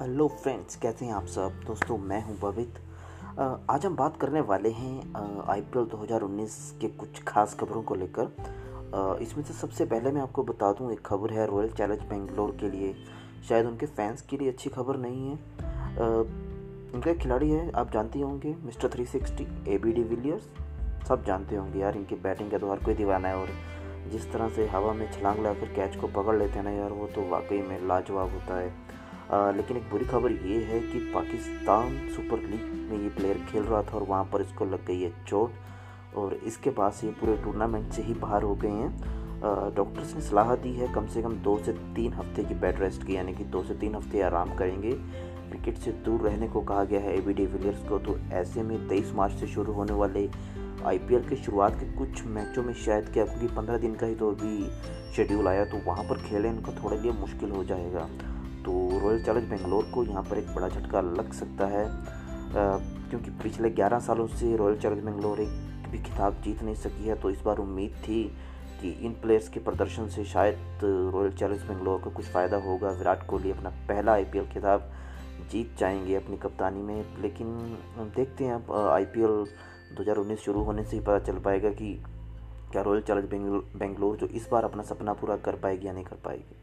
Hello friends कैसे हैं आप सब? दोस्तों, मैं हूँ पवित आज हम बात करने वाले हैं आई पी 2019 के कुछ खास खबरों को लेकर। इसमें से सबसे पहले मैं आपको बता दूँ, एक खबर है रॉयल चैलेंज बेंगलोर के लिए। शायद उनके फैंस के लिए अच्छी खबर नहीं है। उनका खिलाड़ी है, आप जानते होंगे, mister three sixty A B D Villiers सब जानते होंगे यार, इनकी बैटिंग का तो हर कोई दीवाना है और जिस तरह से हवा में छलांग लगाकर कैच को पकड़ लेते हैं ना यार, वो तो वाकई में लाजवाब होता है। आ, लेकिन एक बुरी खबर ये है कि पाकिस्तान सुपर लीग में ये प्लेयर खेल रहा था और वहाँ पर इसको लग गई है चोट और इसके बाद से ये पूरे टूर्नामेंट से ही बाहर हो गए हैं। डॉक्टर्स ने सलाह दी है कम से कम दो से तीन हफ़्ते की बेड रेस्ट की यानी कि दो से तीन हफ़्ते आराम करेंगे। क्रिकेट से दूर रहने को कहा गया है ए बी डिविलियर्स को तो ऐसे में तेईस मार्च से शुरू होने वाले आईपीएल के शुरुआत के कुछ मैचों में शायद क्या क्योंकि पंद्रह दिन का ही तो अभी शेड्यूल आया तो वहाँ पर खेलें इनको थोड़े लिए मुश्किल हो जाएगा। तो रॉयल चैलेंज बेंगलोर को यहाँ पर एक बड़ा झटका लग सकता है। क्योंकि पिछले 11 सालों से रॉयल चैलेंज बेंगलोर एक भी खिताब जीत नहीं सकी है तो इस बार उम्मीद थी कि इन प्लेयर्स के प्रदर्शन से शायद रॉयल चैलेंज बेंगलोर को कुछ फ़ायदा होगा। विराट कोहली अपना पहला आईपीएल खिताब जीत जाएँगे अपनी कप्तानी में। लेकिन देखते हैं अब आईपीएल 2019 शुरू होने से ही पता चल पाएगा कि क्या रॉयल चैलेंज बेंगलोर जो इस बार अपना सपना पूरा कर पाएगी या नहीं कर पाएगी।